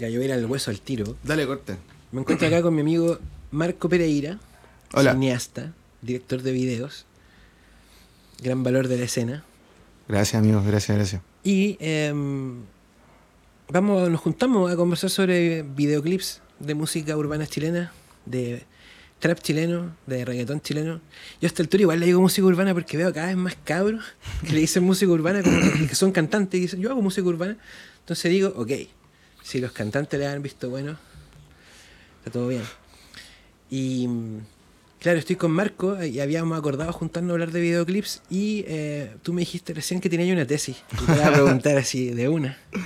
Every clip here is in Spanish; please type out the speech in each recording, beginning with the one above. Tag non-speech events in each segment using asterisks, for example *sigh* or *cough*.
Ya, yo voy a ir al hueso al tiro. Dale, corte. Me encuentro acá con mi amigo Marco Pereira, Hola. cineasta, director de videos, gran valor de la escena. Gracias, amigos, gracias, gracias. Y em, vamos, nos juntamos a conversar sobre videoclips de música urbana chilena, de trap chileno, de reggaetón chileno. Yo hasta el tour igual le digo música urbana porque veo cada vez más cabros que le dicen música urbana como que, que son cantantes y dicen yo hago música urbana. Entonces digo, ok, si los cantantes le han visto bueno, está todo bien. Y claro, estoy con Marco y habíamos acordado juntarnos a hablar de videoclips y eh, tú me dijiste recién que tenías una tesis. Y te voy a preguntar así de una. *laughs*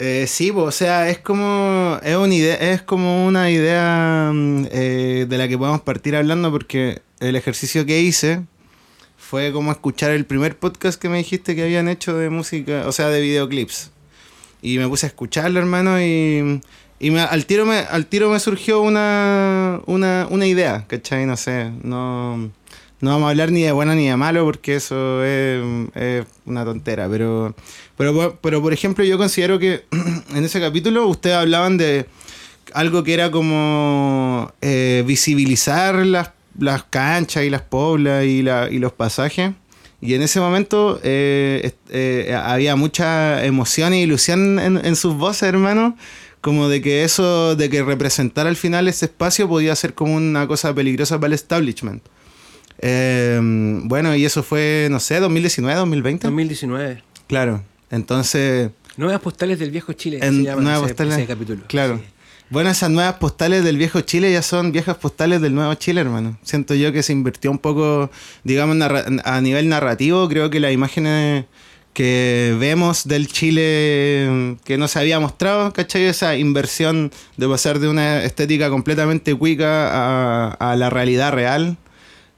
Eh, sí, o sea, es como es una idea, es como una idea mm, eh, de la que podemos partir hablando porque el ejercicio que hice fue como escuchar el primer podcast que me dijiste que habían hecho de música, o sea, de videoclips. Y me puse a escucharlo, hermano, y, y me- al tiro me al tiro me surgió una, una, una idea, ¿cachai? No sé, no no vamos a hablar ni de bueno ni de malo porque eso es, es una tontera, pero, pero, pero por ejemplo yo considero que *clears throat* en ese capítulo ustedes hablaban de algo que era como eh, visibilizar las, las canchas y las poblas y, la, y los pasajes. Y en ese momento eh, eh, había mucha emoción e ilusión en, en sus voces, hermano. Como de que eso, de que representar al final ese espacio podía ser como una cosa peligrosa para el establishment. Eh, bueno, y eso fue, no sé, 2019, 2020. 2019. Claro. Entonces, Nuevas postales del viejo Chile. en se llama nuevas ese, postales. ese capítulo. Claro. Sí. Bueno, esas nuevas postales del viejo Chile ya son viejas postales del nuevo Chile, hermano. Siento yo que se invirtió un poco, digamos, a nivel narrativo. Creo que las imágenes que vemos del Chile que no se había mostrado, ¿cachai? Esa inversión de pasar de una estética completamente cuica a, la realidad real.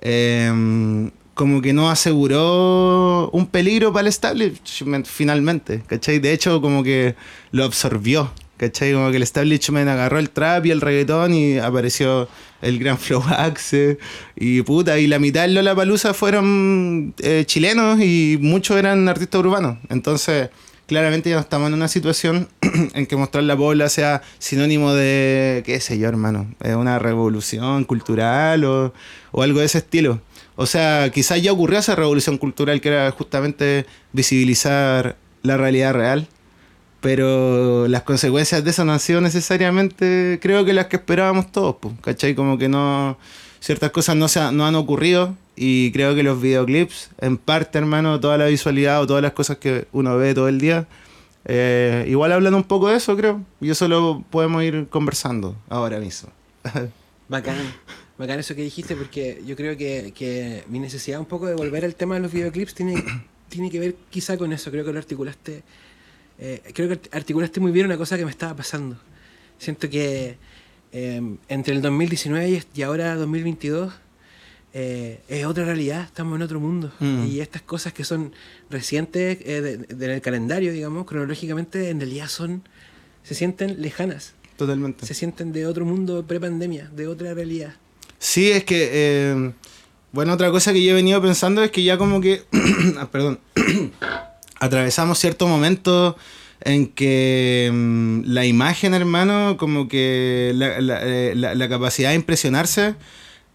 eh, como que no aseguró un peligro para el establishment finalmente, ¿cachai? De hecho, como que lo absorbió, ¿cachai? Como que el establishment agarró el trap y el reggaetón y apareció el gran *laughs* Flow Axe y puta, y la mitad del Lollapalooza fueron eh, chilenos y muchos eran artistas urbanos. Entonces, claramente ya no estamos en una situación *clears throat* en que mostrar la bola sea sinónimo de, qué sé yo, hermano, una revolución cultural o, o algo de ese estilo. O sea, quizás ya ocurrió esa revolución cultural que era justamente visibilizar la realidad real, pero las consecuencias de eso no han sido necesariamente, creo que las que esperábamos todos, pues, ¿cachai? Como que no, ciertas cosas no, se no han ocurrido y creo que los videoclips, en parte, hermano, toda la visualidad o todas las cosas que uno ve todo el día, eh, igual hablan un poco de eso, creo, y eso lo podemos ir conversando ahora mismo. *laughs* Bacán. Bacán eso que dijiste porque yo creo que, que mi necesidad un poco de volver al tema de los videoclips tiene, tiene que ver quizá con eso. Creo que lo articulaste. Eh, creo que art- articulaste muy bien una cosa que me estaba pasando. Siento que eh, entre el 2019 y, ahora 2022 eh, es otra realidad, estamos en otro mundo. Mm. Y estas cosas que son recientes eh, de- de- del calendario, digamos, cronológicamente, en realidad son, se sienten lejanas. Totalmente. Se sienten de otro mundo pre-pandemia, de otra realidad. Sí, es que, eh, bueno, otra cosa que yo he venido pensando es que ya como que, *clears throat* ah, perdón, *clears throat* atravesamos cierto momento en que mm, la imagen, hermano, como que la, la- eh, la- la capacidad de impresionarse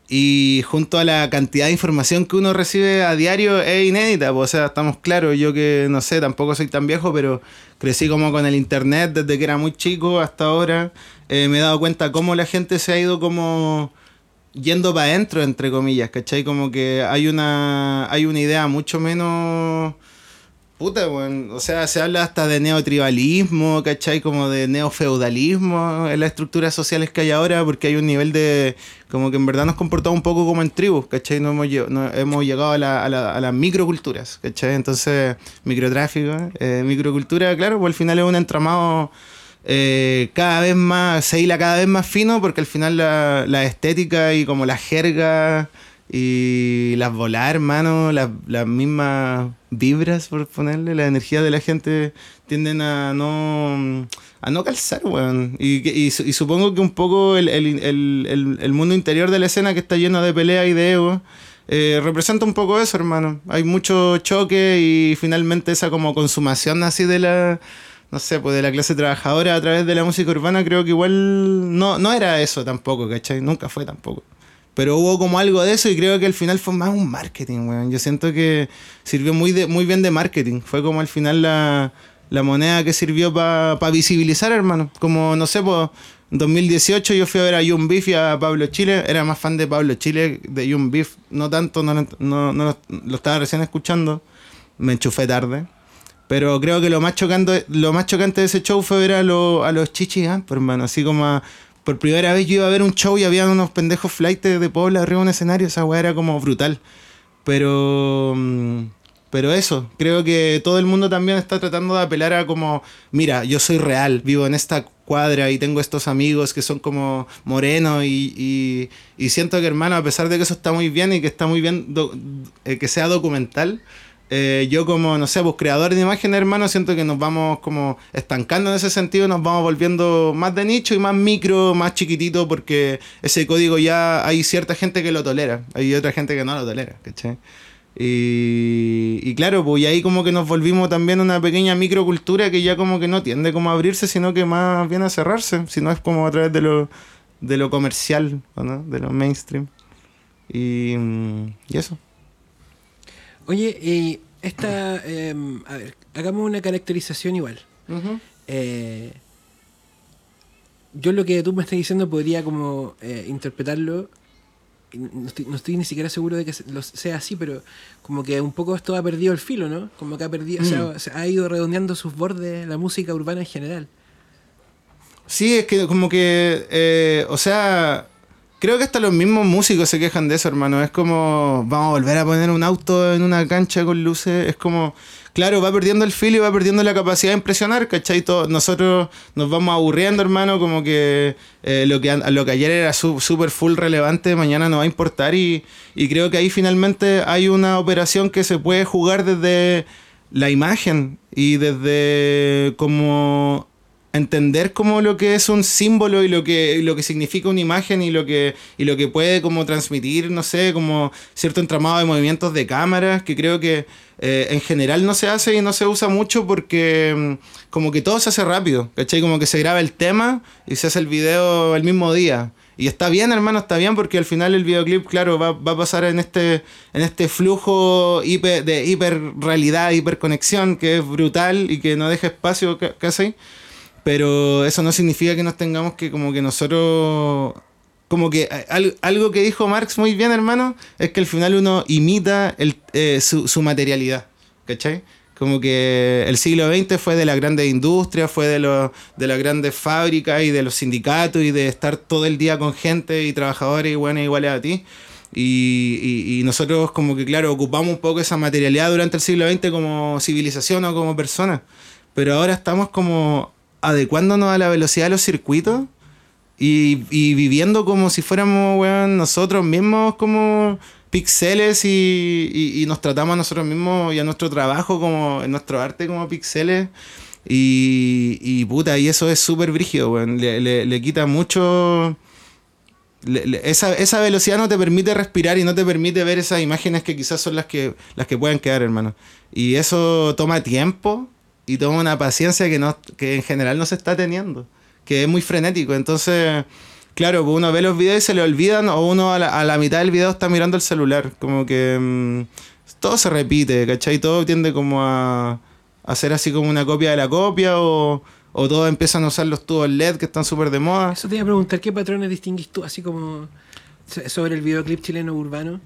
y junto a la cantidad de información que uno recibe a diario es inédita. pues, O sea, estamos claros, yo que no sé, tampoco soy tan viejo, pero crecí como con el internet desde que era muy chico hasta ahora. Eh, me he dado cuenta cómo la gente se ha ido como yendo para adentro, entre comillas, ¿cachai? Como que hay una, hay una idea mucho menos... Puta, weón. O sea, se habla hasta de neotribalismo, ¿cachai? Como de neofeudalismo en las estructuras sociales que hay ahora, porque hay un nivel de... Como que en verdad nos comportamos un poco como en tribus, ¿cachai? No hemos, llegado a, la- a la- a las microculturas, ¿cachai? Entonces, microtráfico, eh, microcultura, claro, pues al final es un entramado eh, cada vez más, se hila cada vez más fino, porque al final la, la estética y como la jerga y las volar, hermano, las, las mismas vibras, por ponerle, la energía de la gente tienden a no a no calzar, weón. Y, y, su- y supongo que un poco el, el, el, el- el mundo interior de la escena que está lleno de pelea y de ego. eh, representa un poco eso, hermano. Hay mucho choque y finalmente esa como consumación así de la, no sé, pues de la clase trabajadora a través de la música urbana, creo que igual no, no era eso tampoco, ¿cachai? Nunca fue tampoco. Pero hubo como algo de eso y creo que al final fue más un marketing, weón. Yo siento que sirvió muy, de, muy bien de marketing. Fue como al final la, la moneda que sirvió para visibilizar, hermano. Como, no sé, pues, en 2018 yo fui a ver a Young Beef y a Pablo Chile. Era más fan de Pablo Chile, de Young Beef. No tanto, no, no, no lo estaba recién escuchando. Me enchufé tarde. Pero creo que lo más chocante, lo más chocante de ese show fue ver a, a los chichis hermano. Así como por primera vez yo iba a ver un show y había unos pendejos flights de Pobla arriba en un escenario. Esa weá era como brutal. Pero. Mm, pero eso, creo que todo el mundo también está tratando de apelar a como, mira, yo soy real, vivo en esta cuadra y tengo estos amigos que son como morenos y, y, siento que hermano, a pesar de que eso está muy bien y que está muy bien eh, que sea documental, eh, yo como, no sé, pues creador de imagen, hermano, siento que nos vamos como estancando en ese sentido, nos vamos volviendo más de nicho y más micro, más chiquitito, porque ese código ya hay cierta gente que lo tolera, hay otra gente que no lo tolera, ¿cachai? Y, claro, pues ahí como que nos volvimos también una pequeña microcultura que ya como que no tiende como a abrirse, sino que más bien a cerrarse, si no es como a través de lo, de lo comercial, ¿no? de lo mainstream. Y eso. Oye, y esta, em, a ver, hagamos una caracterización igual. Eh, yo lo que tú me estás diciendo podría como eh, interpretarlo, no estoy, ni siquiera seguro de que sea así, pero como que un poco esto ha perdido el filo, ¿no? Como que ha perdido, mm. se ha ido redondeando sus bordes la música urbana en general. Sí, es que como que, eh, o sea, Creo que hasta los mismos músicos se quejan de eso, hermano. Es como, vamos a volver a poner un auto en una cancha con luces. Es como, claro, va perdiendo el filo y va perdiendo la capacidad de impresionar, ¿cachai? nosotros nos vamos aburriendo, hermano, como que eh, lo, que lo que ayer era súper full relevante, mañana no va a importar. Y, y creo que ahí finalmente hay una operación que se puede jugar desde la imagen y desde como entender como lo que es un símbolo y lo que, lo que significa una imagen y lo que, y lo que puede como transmitir, no sé, como cierto entramado de movimientos de cámaras, que creo que eh, en general no se hace y no se usa mucho porque mm, como que todo se hace rápido, ¿cachai? Como que se graba el tema y se hace el video el mismo día. Y está bien, hermano, está bien, porque al final el videoclip, claro, va, va a pasar en este, en este flujo hiper, de hiperrealidad, hiperconexión, que es brutal y que no deja espacio casi. Pero eso no significa que nos tengamos que como que nosotros... Como que algo que dijo Marx muy bien, hermano, es que al final uno imita eh, su, materialidad. ¿Cachai? Como que el siglo XX fue de las grandes industrias, fue de, de las grandes fábricas y de los sindicatos y de estar todo el día con gente y trabajadores y buenas iguales a ti. Y, y, nosotros como que, claro, ocupamos un poco esa materialidad durante el siglo XX como civilización o como persona. Pero ahora estamos como adecuándonos a la velocidad de los circuitos y, viviendo como si fuéramos, nosotros mismos como pixeles y, nos tratamos a nosotros mismos y a nuestro trabajo como en nuestro arte como pixeles. Y, y puta, y eso es súper brígido, Le, quita mucho. esa, esa, velocidad no te permite respirar y no te permite ver esas imágenes que quizás son las que, las que pueden quedar, hermano. Y eso toma tiempo y toma una paciencia que, no, que en general no se está teniendo, que es muy frenético. Entonces, claro, pues uno ve los videos y se le olvidan o uno a la, mitad del video está mirando el celular. Como que mm, todo se repite, ¿cachai? Todo tiende como a, hacer así como una copia de la copia o, o todos empiezan a usar los tubos LED que están súper de moda. Eso te iba a preguntar, ¿qué patrones distinguís tú así como sobre el videoclip chileno urbano?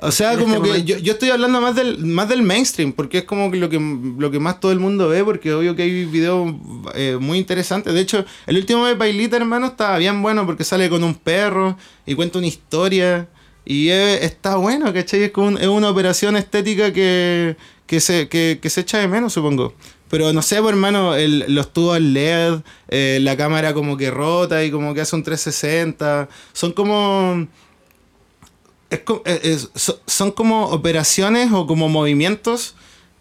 O sea, como este que yo, yo, estoy hablando más del, más del mainstream, porque es como que lo, que lo que más todo el mundo ve, porque obvio que hay videos eh, muy interesantes. De hecho, el último de Bailita, hermano, está bien bueno porque sale con un perro y cuenta una historia. Y está bueno, ¿cachai? Es, como es una operación estética que, que, se, que, que se echa de menos, supongo. Pero no sé, pues, hermano, el, los tubos LED, eh, la cámara como que rota y como que hace un 360. Son como es, son como operaciones o como movimientos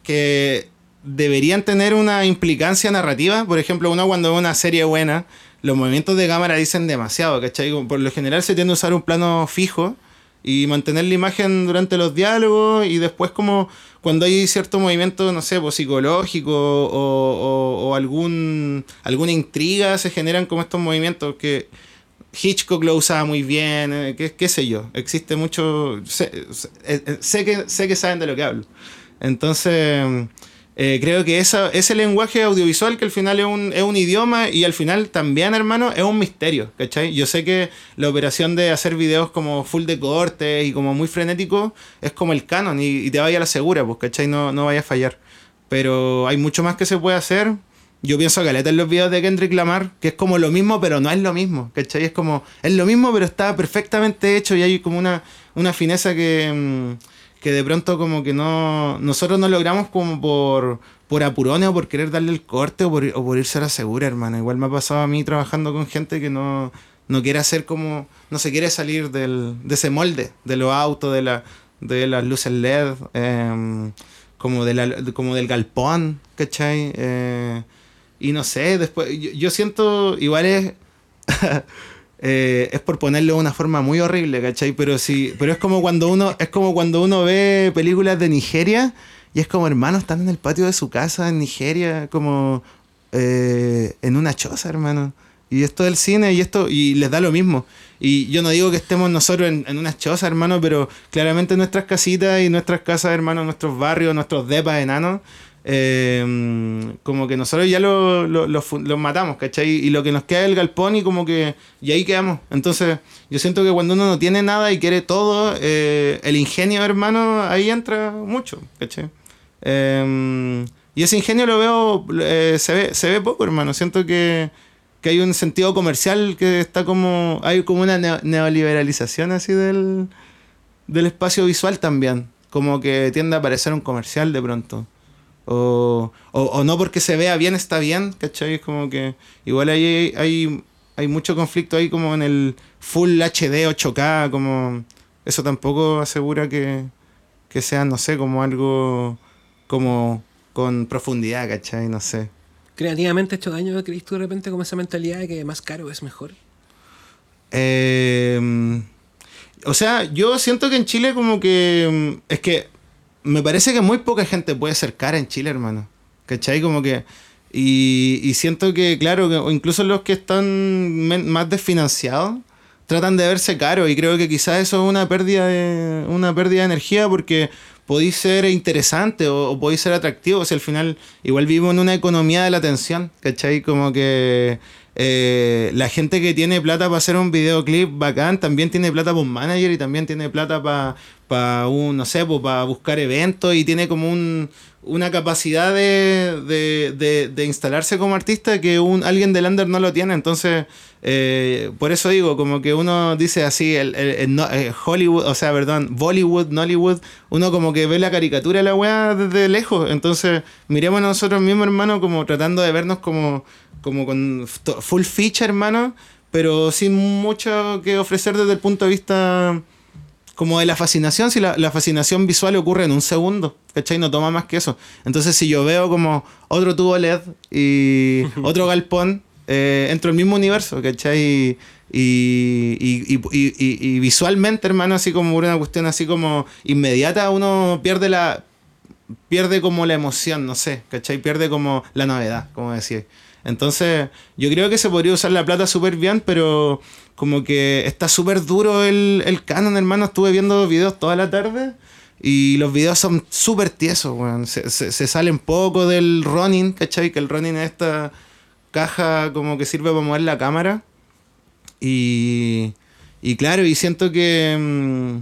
que deberían tener una implicancia narrativa. Por ejemplo, uno cuando ve una serie buena, los movimientos de cámara dicen demasiado, ¿cachai? Por lo general se tiende a usar un plano fijo y mantener la imagen durante los diálogos y después como cuando hay cierto movimiento, no sé, pues, psicológico o, algún, alguna intriga, se generan como estos movimientos que Hitchcock lo usaba muy bien, eh, qué, sé yo, existe mucho, sé, eh, sé, que, sé que saben de lo que hablo. Entonces, eh, creo que esa, ese lenguaje audiovisual que al final es un, es un, idioma y al final también, hermano, es un misterio, ¿cachai? Yo sé que la operación de hacer videos como full de corte y como muy frenético es como el canon y, te vaya a la segura, pues, ¿cachai? No, no vaya a fallar. Pero hay mucho más que se puede hacer yo pienso que en los videos de Kendrick Lamar, que es como lo mismo, pero no es lo mismo, ¿cachai? Es como, es lo mismo, pero está perfectamente hecho y hay como una, una fineza que, mm, que de pronto como que no, nosotros no logramos como por, por apurones o por querer darle el corte o por, por irse a la segura, hermano. Igual me ha pasado a mí trabajando con gente que no, no quiere hacer como, no se quiere salir del, de ese molde, de los autos, de, la, de las luces LED, em, como, de la, como del galpón, ¿cachai? Eh, y no sé, después, yo, siento, igual es, *laughs* eh, es por ponerlo de una forma muy horrible, ¿cachai? Pero sí, pero es como cuando uno, es como cuando uno ve películas de Nigeria y es como hermano, están en el patio de su casa en Nigeria, como eh, en una choza, hermano. Y esto del cine y esto, y les da lo mismo. Y yo no digo que estemos nosotros en, en una choza, hermano, pero claramente nuestras casitas y nuestras casas, hermano, nuestros barrios, nuestros depas enanos, eh, como que nosotros ya los lo, matamos, ¿cachai? Y lo que nos queda es el galpón y como que... Y ahí quedamos. Entonces, yo siento que cuando uno no tiene nada y quiere todo, eh, el ingenio, hermano, ahí entra mucho, ¿cachai? Eh, y ese ingenio lo veo, eh, se, ve, poco, hermano. Siento que, que, hay un sentido comercial que está como... Hay como una neoliberalización así del, del espacio visual también. Como que tiende a parecer un comercial de pronto. O, o, no porque se vea bien está bien, ¿cachai? Es como que igual hay, hay, hay mucho conflicto ahí como en el Full HD 8K, como eso tampoco asegura que, que sea, no sé, como algo como con profundidad, ¿cachai? No sé. Creativamente hecho daño, ¿crees tú de repente como esa mentalidad de que más caro es mejor? Eh, o sea, yo siento que en Chile como que es que me parece que muy poca gente puede ser cara en Chile, hermano. ¿Cachai? Como que... Y, siento que, claro, que, incluso los que están más desfinanciados tratan de verse caros y creo que quizás eso es una pérdida de, una pérdida de energía porque podéis ser interesante o, o podéis ser atractivo. O sea, al final igual vivo en una economía de la atención, ¿cachai? Como que eh, la gente que tiene plata para hacer un videoclip bacán también tiene plata para un manager y también tiene plata para para un, no sé, pues, para buscar eventos y tiene como un, una capacidad de, de, de, instalarse como artista que un, alguien del under no lo tiene. Entonces, eh, por eso digo, como que uno dice así, el, eh, Hollywood, o sea, perdón, Bollywood, Nollywood, uno como que ve la caricatura de la weá desde lejos. Entonces, miremos nosotros mismos, hermano, como tratando de vernos como, como con full feature, hermano, pero sin mucho que ofrecer desde el punto de vista como de la fascinación, si la, fascinación visual ocurre en un segundo, ¿cachai? No toma más que eso. Entonces, si yo veo como otro tubo LED y *laughs* otro galpón, eh, entro en el mismo universo, ¿cachai? Y, y, y, visualmente, hermano, así como una cuestión así como inmediata, uno pierde la. pierde como la emoción, no sé, ¿cachai? Pierde como la novedad, como decía. Entonces, yo creo que se podría usar la plata súper bien, pero como que está súper duro el, el canon, hermano. Estuve viendo videos toda la tarde y los videos son súper tiesos, weón. Se, se, salen poco del running, ¿cachai? Que el running es esta caja como que sirve para mover la cámara. Y, y claro, y siento que...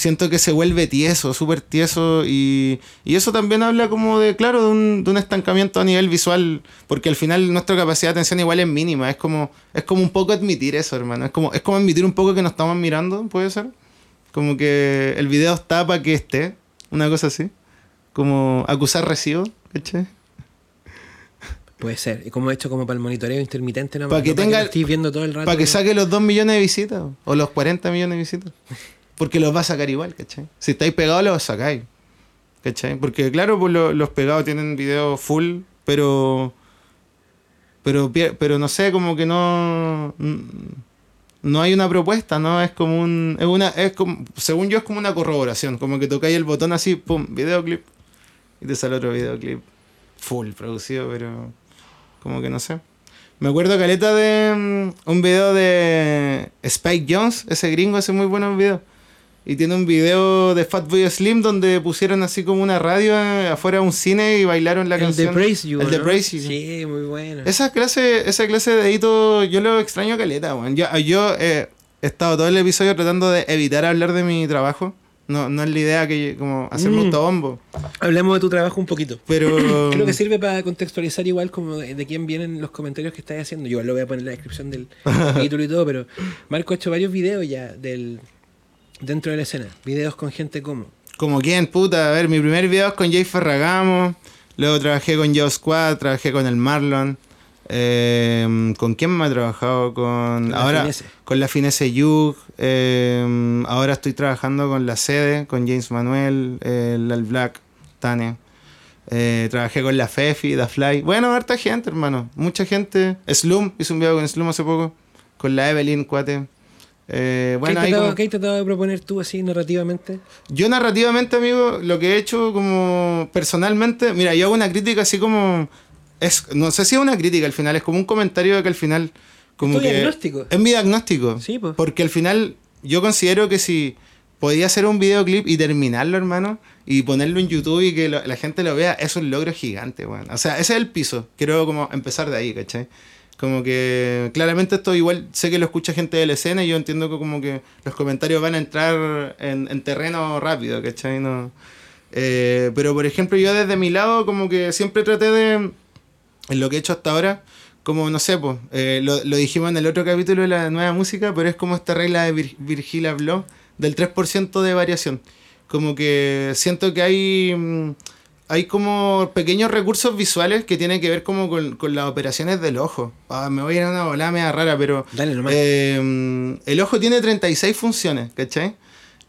Siento que se vuelve tieso, súper tieso y, y, eso también habla como de, claro, de un, de un, estancamiento a nivel visual, porque al final nuestra capacidad de atención igual es mínima, es como, es como un poco admitir eso, hermano, es como, es como admitir un poco que nos estamos mirando, puede ser, como que el video está para que esté, una cosa así, como acusar recibo, ¿caché? Puede ser, y como hecho como para el monitoreo intermitente, ¿no? Para que tenga, viendo todo el rato. Para que saque los 2 millones de visitas, o los 40 millones de visitas. *laughs* Porque los va a sacar igual, ¿cachai? Si estáis pegados, los sacáis. ¿Cachai? Porque claro, pues los pegados tienen video full, pero. Pero, pero no sé, como que no. no hay una propuesta, ¿no? Es como un. Es una, es como, según yo, es como una corroboración. Como que tocáis el botón así, pum, videoclip. Y te sale otro videoclip full producido, pero. Como que no sé. Me acuerdo, Caleta, de mm, un video de Spike Jones. Ese gringo hace muy buenos videos. Y tiene un video de Fatboy Slim donde pusieron así como una radio afuera de un cine y bailaron la El canción. Praise You. El ¿no? Praise You. Sí, muy bueno. Esa clase, esa clase de edito, yo lo extraño caleta, weón. Yo, yo eh, he estado todo el episodio tratando de evitar hablar de mi trabajo. No, no es la idea que como hacerme Mm. autobombo. Hablemos de tu trabajo un poquito. *clears throat* Pero *clears throat* Creo que sirve para contextualizar igual como de, de quién vienen los comentarios que estás haciendo. Yo lo voy a poner en la descripción del *laughs* capítulo y todo, pero Marco ha hecho varios videos ya del dentro de la escena. Videos con gente como. como quién, puta, a ver, mi primer video es con Jay Ferragamo. Luego trabajé con Joe Squad, trabajé con el Marlon. Eh, ¿Con quién me he trabajado? Con, la ahora Finesse. con la Finesse Yug. eh, ahora estoy trabajando con la Sede, con James Manuel, el Al Black, Tane. Eh, trabajé con la Fefi, Da Fly. Bueno, harta gente, hermano. Mucha gente. Slum, hice un video con Slum hace poco. Con la Evelyn, cuate. Eh, bueno, ¿Qué, has ahí tratado, como- qué de proponer tú así narrativamente? yo narrativamente, amigo, lo que he hecho como personalmente, mira, yo hago una crítica así como es no sé si es una crítica al final, es como un comentario de que al final como tu que diagnóstico. es mi diagnóstico. Sí, pues. Porque al final yo considero que si podía hacer un videoclip y terminarlo, hermano, y ponerlo en YouTube y que lo- la gente lo vea, es un logro gigante, weón. O sea, ese es el piso. Quiero como empezar de ahí, ¿cachai? Como que claramente esto igual sé que lo escucha gente de la escena y yo entiendo que como que los comentarios van a entrar en, en terreno rápido, ¿cachai? No, eh, pero por ejemplo yo desde mi lado como que siempre traté de, en lo que he hecho hasta ahora, como no sé, pues, eh, lo, lo dijimos en el otro capítulo de la nueva música, pero es como esta regla de Vir- Virgil habló del 3% de variación. Como que siento que hay, mm, hay como pequeños recursos visuales que tienen que ver como con, con las operaciones del ojo. Ah, me voy a ir a una volada media rara, pero Dale nomás. eh, el ojo tiene 36 funciones, ¿cachai?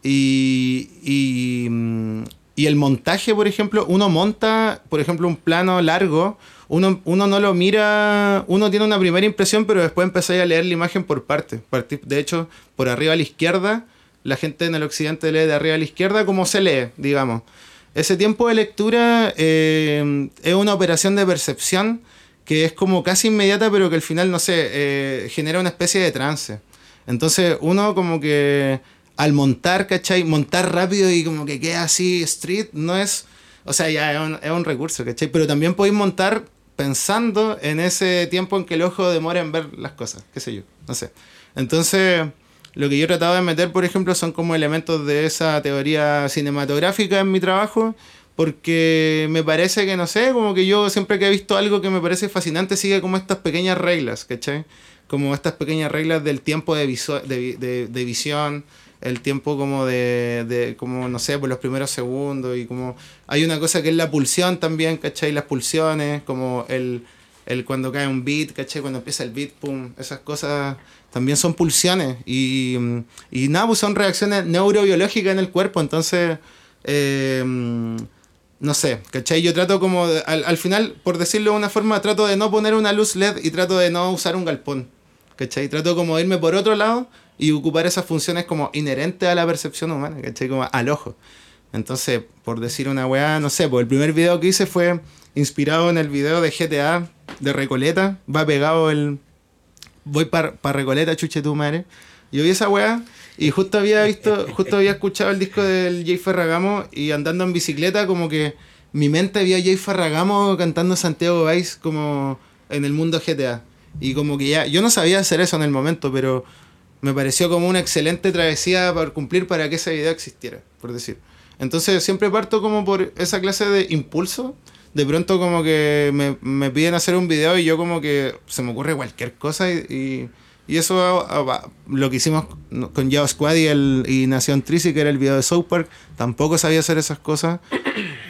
Y, y, mm, y el montaje, por ejemplo, uno monta, por ejemplo, un plano largo, uno, uno no lo mira, uno tiene una primera impresión, pero después empezáis a leer la imagen por partes. De hecho, por arriba a la izquierda, la gente en el occidente lee de arriba a la izquierda como se lee, digamos. Ese tiempo de lectura eh, es una operación de percepción que es como casi inmediata, pero que al final, no sé, eh, genera una especie de trance. Entonces, uno como que al montar, ¿cachai? Montar rápido y como que queda así street, no es... O sea, ya es un, es un recurso, ¿cachai? Pero también podéis montar pensando en ese tiempo en que el ojo demora en ver las cosas, qué sé yo, no sé. Entonces, lo que yo he tratado de meter, por ejemplo, son como elementos de esa teoría cinematográfica en mi trabajo, porque me parece que, no sé, como que yo siempre que he visto algo que me parece fascinante, sigue como estas pequeñas reglas, ¿cachai? Como estas pequeñas reglas del tiempo de, de, de- de visión, el tiempo como de, de, como, no sé, por los primeros segundos, y como hay una cosa que es la pulsión también, ¿cachai? Las pulsiones, como el, el cuando cae un beat, ¿cachai? Cuando empieza el beat, pum, esas cosas también son pulsiones y, y nada, pues son reacciones neurobiológicas en el cuerpo, entonces, eh, no sé, ¿cachai? Yo trato como, al, al final, por decirlo de una forma, trato de no poner una luz LED y trato de no usar un galpón, ¿cachai? Trato como irme por otro lado y ocupar esas funciones como inherentes a la percepción humana, ¿cachai? Como al ojo. Entonces, por decir una weá, no sé, pues el primer video que hice fue inspirado en el video de GTA de Recoleta, va pegado el, voy para Recoleta, chuche tu madre. Yo vi esa weá y justo había visto, justo había escuchado el disco del Jay Ferragamo y andando en bicicleta como que mi mente vio a Jay Ferragamo cantando Santiago Vice como en el mundo GTA. Y como que ya, yo no sabía hacer eso en el momento, pero me pareció como una excelente travesía para cumplir para que ese video existiera, por decir. Entonces siempre parto como por esa clase de impulso. De pronto como que me, me piden hacer un video y yo como que se me ocurre cualquier cosa y, y, eso lo que hicimos con Yao Squad y, el, y Nación Trisi, que era el video de South Park, tampoco sabía hacer esas cosas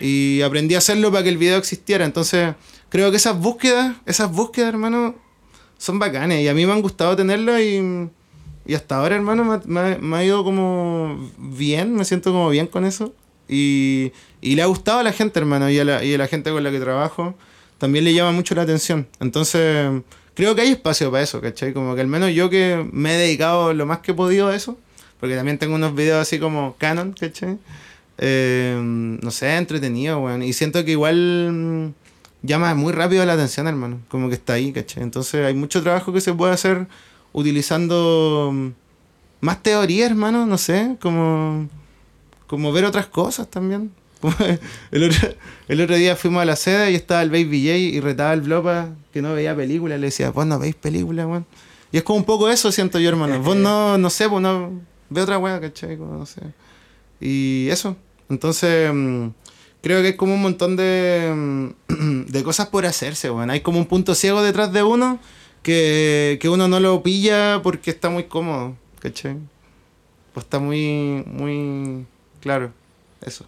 y aprendí a hacerlo para que el video existiera. Entonces creo que esas búsquedas, esas búsquedas, hermano, son bacanes y a mí me han gustado tenerlas y, y hasta ahora, hermano, me, me me ha ido como bien, me siento como bien con eso. Y, y le ha gustado a la gente, hermano, y a la, y a la gente con la que trabajo. También le llama mucho la atención. Entonces, creo que hay espacio para eso, ¿cachai? Como que al menos yo que me he dedicado lo más que he podido a eso, porque también tengo unos videos así como canon, ¿cachai? Eh, no sé, entretenido, weón. Y siento que igual mm, llama muy rápido la atención, hermano. Como que está ahí, ¿cachai? Entonces hay mucho trabajo que se puede hacer utilizando mm, más teoría, hermano, no sé, como, como ver otras cosas también. *laughs* el, otro, día fuimos a la sede y estaba el Baby J y retaba el Blopa que no veía películas. Le decía, vos no veis películas, weón. Y es como un poco eso, siento yo, hermano. Vos no, no sé, pues no. Ve otra weá, ¿cachai? Y eso. Entonces, mm, creo que es como un montón de, mm, *clears throat* de cosas por hacerse, weón. Hay como un punto ciego detrás de uno que, que uno no lo pilla porque está muy cómodo, ¿cachai? Pues está muy, muy claro. Eso.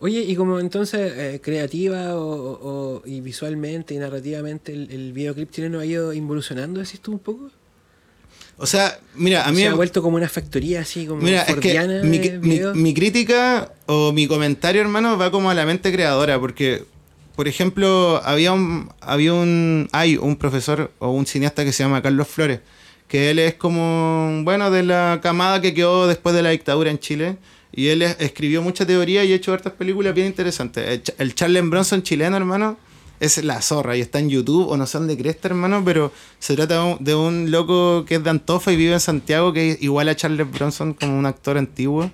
Oye, y como entonces eh, creativa o, y visualmente y narrativamente el, el, videoclip chileno ha ido involucionando, decís tú un poco? O sea, mira, a mí... Se ha vuelto como una factoría así, como mira, es que mi, mi, crítica o mi comentario, hermano, va como a la mente creadora, porque, por ejemplo, había un, había un, hay un profesor o un cineasta que se llama Carlos Flores, que él es como, bueno, de la camada que quedó después de la dictadura en Chile, y él escribió mucha teoría y ha hecho hartas películas bien interesantes. El Charles Bronson chileno, hermano, es la zorra y está en YouTube o no son de cresta, hermano, pero se trata de un loco que es de Antofa y vive en Santiago, que es igual a Charles Bronson como un actor antiguo.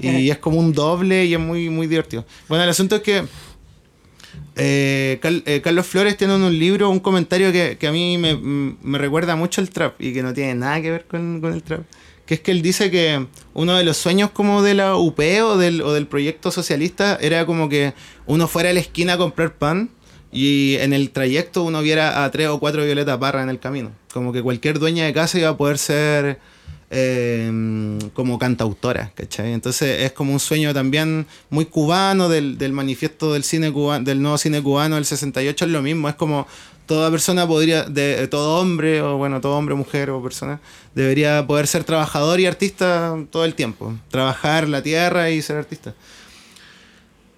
Y es como un doble y es muy, muy divertido. Bueno, el asunto es que eh, eh, Carlos Flores tiene un libro, un comentario que, a mí me, recuerda mucho el trap y que no tiene nada que ver con, con el trap que es que él dice que uno de los sueños como de la UP o del, o del proyecto socialista era como que uno fuera a la esquina a comprar pan y en el trayecto uno viera a tres o cuatro Violeta Parra en el camino. Como que cualquier dueña de casa iba a poder ser em, como cantautora, ¿cachai? Entonces es como un sueño también muy cubano del, del manifiesto del cine cubano, del nuevo cine cubano del 68, es lo mismo, es como toda persona podría, de, todo hombre, o bueno, todo hombre, mujer o persona, debería poder ser trabajador y artista todo el tiempo. Trabajar la tierra y ser artista.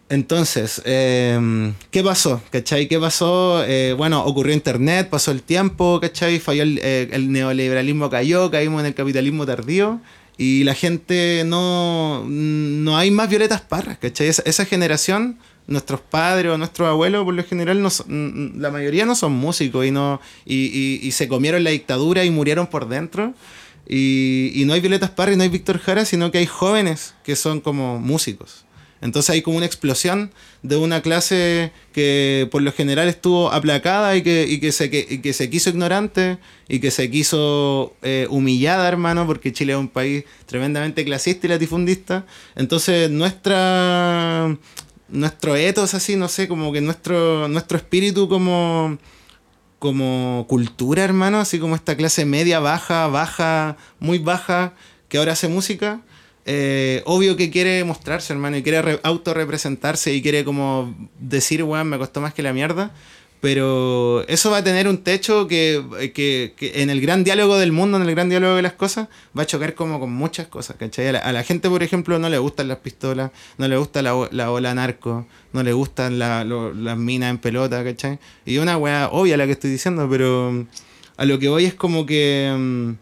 Entonces, em, ¿qué pasó? ¿Cachai? ¿Qué pasó? Eh, bueno, ocurrió Internet, pasó el tiempo, ¿cachai? Falló el, eh, el, neoliberalismo cayó, caímos en el capitalismo tardío y la gente no... No hay más violetas parras, ¿cachai? esa generación nuestros padres o nuestros abuelos por lo general no la mayoría no son músicos y no y, se comieron la dictadura y murieron por dentro y, no hay Violetas Parry no hay Víctor Jara sino que hay jóvenes que son como músicos entonces hay como una explosión de una clase que por lo general estuvo aplacada y que, que, se, que, se quiso ignorante y que se quiso eh, humillada, hermano, porque Chile es un país tremendamente clasista y latifundista. Entonces nuestra nuestro ethos así, no sé, como que nuestro, nuestro espíritu como, como cultura, hermano, así como esta clase media, baja, baja, muy baja, que ahora hace música, eh, obvio que quiere mostrarse, hermano, y quiere autorrepresentarse y quiere como decir, weón, me costó más que la mierda. Pero eso va a tener un techo que, en el gran diálogo del mundo, en el gran diálogo de las cosas, va a chocar como con muchas cosas, ¿cachai? A la, gente, por ejemplo, no le gustan las pistolas, no le gusta la, ola narco, no le gustan las minas en pelota, ¿cachai? Y una weá obvia la que estoy diciendo, pero a lo que voy es como que...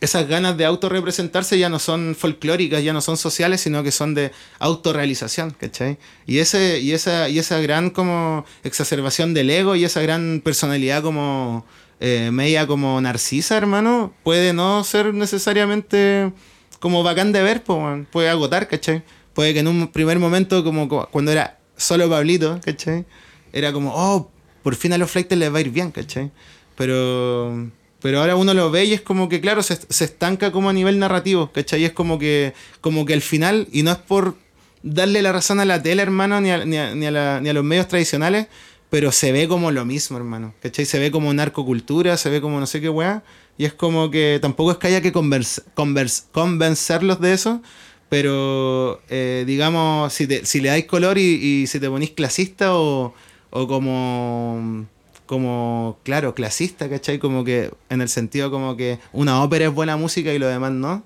Esas ganas de autorrepresentarse ya no son folclóricas, ya no son sociales, sino que son de autorrealización, ¿cachai? Y, ese, y, esa, y esa gran como exacerbación del ego y esa gran personalidad como eh, media como narcisa, hermano, puede no ser necesariamente como bacán de ver, puede agotar, ¿cachai? Puede que en un primer momento, como cuando era solo Pablito, ¿cachai? Era como, oh, por fin a los flights les va a ir bien, ¿cachai? Pero pero ahora uno lo ve y es como que, claro, se, estanca como a nivel narrativo, ¿cachai? Es como que, como que al final, y no es por darle la razón a la tele, hermano, ni a, ni a, ni a, los medios tradicionales, pero se ve como lo mismo, hermano, ¿cachai? Se ve como narcocultura, se ve como no sé qué weá, y es como que tampoco es que haya que convencerlos de eso, pero eh, digamos, si, si le dais color y, y si te ponís clasista o, o como como, claro, clasista, ¿cachai? Como que, en el sentido como que una ópera es buena música y lo demás no.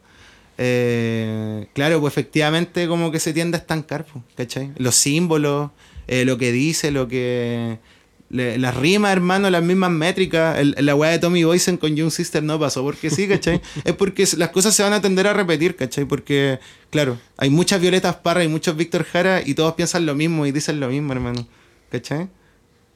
Eh, claro, pues efectivamente como que se tiende a estancar, pues, ¿cachai? Los símbolos, eh, lo que dice, lo que... las rimas, hermano, las mismas métricas. El- la weá de Tommy Boysen con Young Sister no pasó porque sí, ¿cachai? *laughs* es porque las cosas se van a tender a repetir, ¿cachai? Porque, claro, hay muchas Violetas Parra y muchos Víctor Jara y todos piensan lo mismo y dicen lo mismo, hermano, ¿cachai?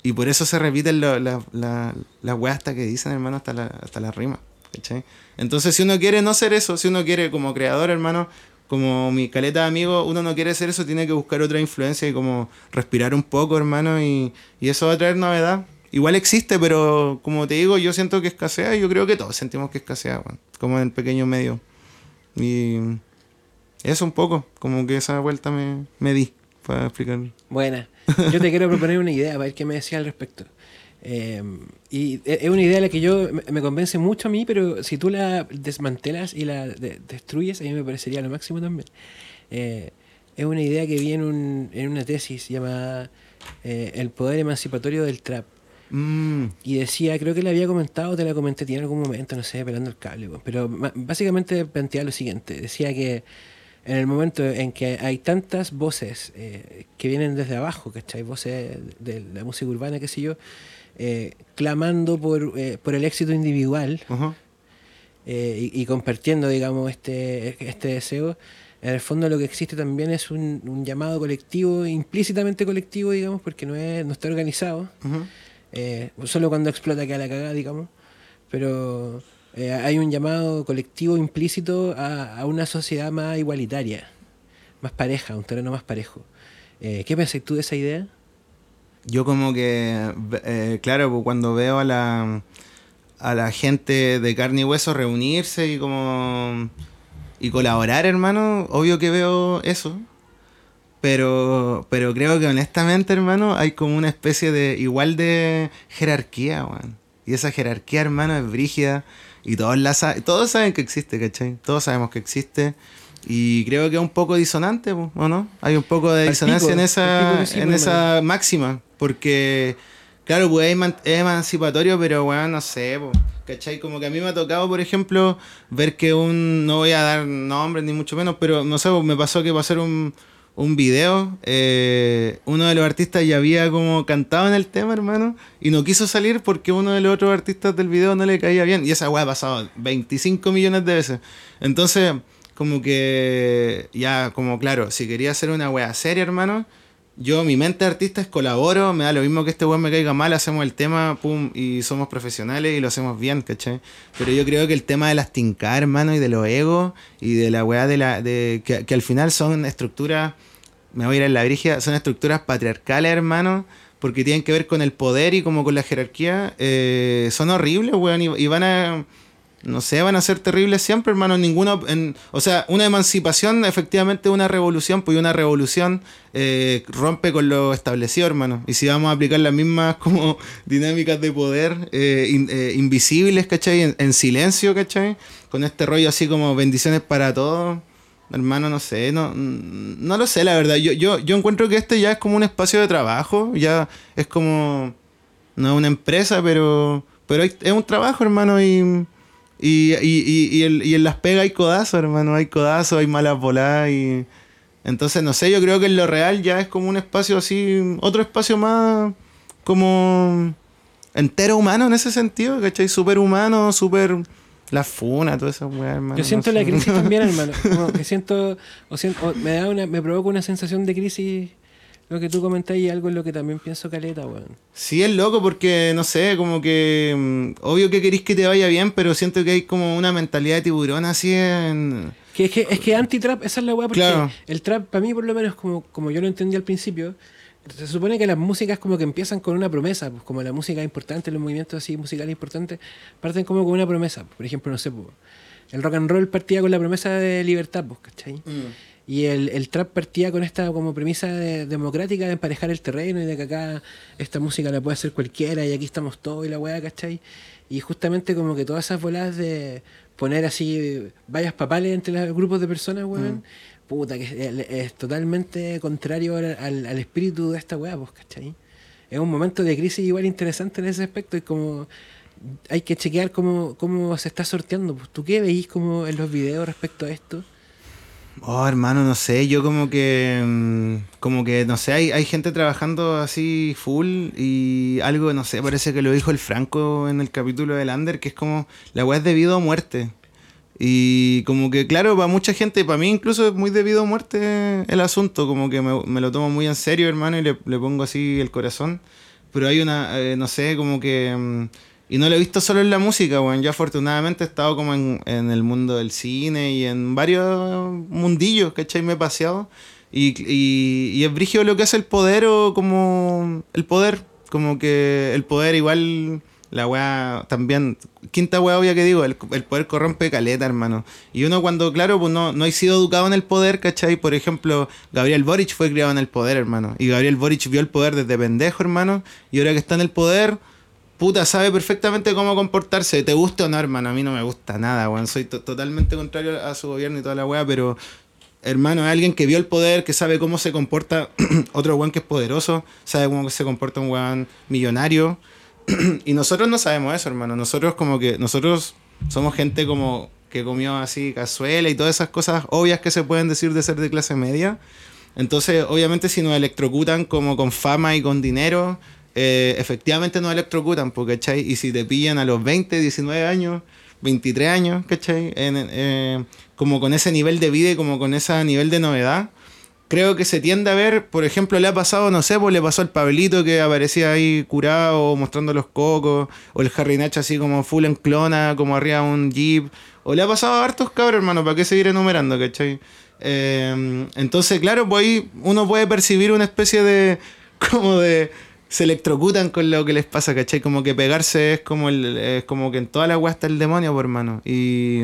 Y por eso se repiten lo- la- la- las weas hasta que dicen, hermano, hasta, la, hasta las rimas. ¿cachai? Entonces, si uno quiere no ser eso, si uno quiere como creador, hermano, como mi caleta de amigo, uno no quiere ser eso, tiene que buscar otra influencia y como respirar un poco, hermano, y, y eso va a traer novedad. Igual existe, pero como te digo, yo siento que escasea y yo creo que todos sentimos que escasea, weón, como en el pequeño medio. Y eso un poco, como que esa vuelta me, me di para explicar. Buena. Yo te quiero proponer una idea para ver qué me decía al respecto. Eh, y e- es una idea la que yo me- convence mucho a mí, pero si tú la desmantelas y la de- destruyes, a mí me parecería lo máximo también. Eh, es una idea que vi en, un- en una tesis llamada eh, El poder emancipatorio del trap. Mm, Y decía, creo que le había comentado, te la comenté en algún momento, no sé, pelando el cable, pero básicamente planteaba lo siguiente, decía que en el momento en que hay tantas voces eh, que vienen desde abajo, ¿cachai? Voces de la música urbana, qué sé yo, eh, clamando por, eh, por el éxito individual eh, y, y compartiendo, digamos, este, este deseo, en el fondo lo que existe también es un, un llamado colectivo, implícitamente colectivo, digamos, porque no, es, no está organizado, eh, solo cuando explota queda la cagada, digamos. Pero eh, hay un llamado colectivo implícito a, a una sociedad más igualitaria, más pareja, un terreno más parejo. Eh, ¿Qué pensás tú de esa idea? Yo como que, eh, claro, pues cuando veo a la, a la gente de carne y hueso reunirse y como... Y colaborar, hermano, obvio que veo eso. Pero, pero creo que honestamente, hermano, hay como una especie de igual de jerarquía, weón. Y esa jerarquía, hermano, es brígida. Y todos, la sa- todos saben que existe, ¿cachai? Todos sabemos que existe. Y creo que es un poco disonante, ¿o no? Hay un poco de disonancia pico, en esa, sí, en pues, esa máxima. Porque, claro, pues es, eman- es emancipatorio, pero, weón, no sé, po, ¿cachai? Como que a mí me ha tocado, por ejemplo, ver que un. No voy a dar nombres ni mucho menos, pero no sé, me pasó que para hacer un, un video, eh, uno de los artistas ya había como cantado en el tema, hermano, y no quiso salir porque uno de los otros artistas del video no le caía bien. Y esa weá ha pasado 25 millones de veces. Entonces, como que ya, como claro, si quería hacer una weá seria, hermano, yo, mi mente artista es colaboro, me da lo mismo que este weón me caiga mal, hacemos el tema, pum, y somos profesionales y lo hacemos bien, ¿cachai? Pero yo creo que el tema de las tincar, hermano, y de los egos, y de la weá de la. de que, que al final son estructuras, me voy a ir en la brigia, son estructuras patriarcales, hermano, porque tienen que ver con el poder y como con la jerarquía, eh, son horribles, weón, y, y van a. No sé, van a ser terribles siempre, hermano. Ninguno, en, o sea, una emancipación efectivamente una revolución, pues una revolución eh, rompe con lo establecido, hermano. Y si vamos a aplicar las mismas como *laughs* dinámicas de poder eh, eh, invisibles, ¿cachai? En, en silencio, ¿cachai? Con este rollo así como bendiciones para todos. Hermano, no sé, no, no lo sé, la verdad. Yo, yo, yo encuentro que este ya es como un espacio de trabajo, ya es como, no es una empresa, pero, pero es un trabajo, hermano, y... Y, y, y, y, el- y en las pegas hay codazos, hermano, hay codazos, hay malas voladas y... Entonces, no sé, yo creo que en lo real ya es como un espacio así, otro espacio más como entero humano en ese sentido, ¿cachai? Súper humano, súper... La funa, toda esa weá, hermano. Yo siento no la sé. crisis también, *laughs* hermano. Como que siento, o siento- o me da una, me provoca una sensación de crisis lo que tú comentas y algo en lo que también pienso caleta, weón. Sí, es loco porque, no sé, como que... mm, obvio que queréis que te vaya bien, pero siento que hay como una mentalidad de tiburón así en... Que es que, es que anti-trap, esa es la weá, porque Claro. el trap, para mí, por lo menos, como, como yo lo entendí al principio, se supone que las músicas como que empiezan con una promesa, pues como la música importante, los movimientos así musicales importantes, parten como con una promesa. Por ejemplo, no sé, pues, el rock and roll partía con la promesa de libertad, pues, ¿cachai? Y el, el trap partía con esta como premisa de- democrática de emparejar el terreno y de que acá esta música la puede hacer cualquiera y aquí estamos todos y la weá, ¿cachai? Y justamente como que todas esas bolas de poner así vallas papales entre los grupos de personas, weón, puta, que es, es totalmente contrario al, al- al espíritu de esta weá, pues, ¿cachai? Es un momento de crisis igual interesante en ese aspecto y como hay que chequear cómo, cómo se está sorteando. Pues, ¿Tú qué veis como en los videos respecto a esto? Oh, hermano, no sé, yo como que. mm, Como que, no sé, hay, hay gente trabajando así full y algo, no sé, parece que lo dijo el Franco en el capítulo del Under, que es como. La weá es debido a muerte. Y como que, claro, para mucha gente, para mí incluso es muy debido a muerte el asunto, como que me, me lo tomo muy en serio, hermano, y le, le pongo así el corazón. Pero hay una, eh, no sé, como que... y no lo he visto solo en la música, weón. Yo afortunadamente he estado como en, en el mundo del cine y en varios mundillos, ¿cachai? Me he paseado. Y, y, y es brígido lo que hace el poder o como... El poder, como que el poder igual... La weá también, quinta weá obvia que digo, el, el poder corrompe caleta, hermano. Y uno cuando, claro, pues no, no ha sido educado en el poder, ¿cachai? Por ejemplo, Gabriel Boric fue criado en el poder, hermano. Y Gabriel Boric vio el poder desde pendejo, hermano. Y ahora que está en el poder, puta, sabe perfectamente cómo comportarse. ¿Te gusta o no, hermano? A mí no me gusta nada, weón. Soy to- totalmente contrario a su gobierno y toda la weá, pero hermano, es alguien que vio el poder, que sabe cómo se comporta *clears throat* otro weón que es poderoso, sabe cómo se comporta un weón millonario. *clears throat* y nosotros no sabemos eso, hermano. Nosotros como que, nosotros somos gente como que comió así cazuela y todas esas cosas obvias que se pueden decir de ser de clase media. Entonces, obviamente, si nos electrocutan como con fama y con dinero, eh, efectivamente nos electrocutan, porque, ¿cachai? Y si te pillan a los 20, 19 años, 23 años, ¿cachai? En- eh, como con ese nivel de vida y como con ese nivel de novedad, creo que se tiende a ver, por ejemplo, le ha pasado, no sé, pues le pasó al Pablito que aparecía ahí curado, mostrando los cocos, o el Harry así como full en clona, como arriba un jeep, o le ha pasado a hartos cabros, hermano, ¿para qué seguir enumerando, cachai? Eh, entonces, claro, pues ahí uno puede percibir una especie de, *laughs* como de, se electrocutan con lo que les pasa, ¿cachai? Como que pegarse es como el, es como que en toda la agua está el demonio, pues, hermano, y...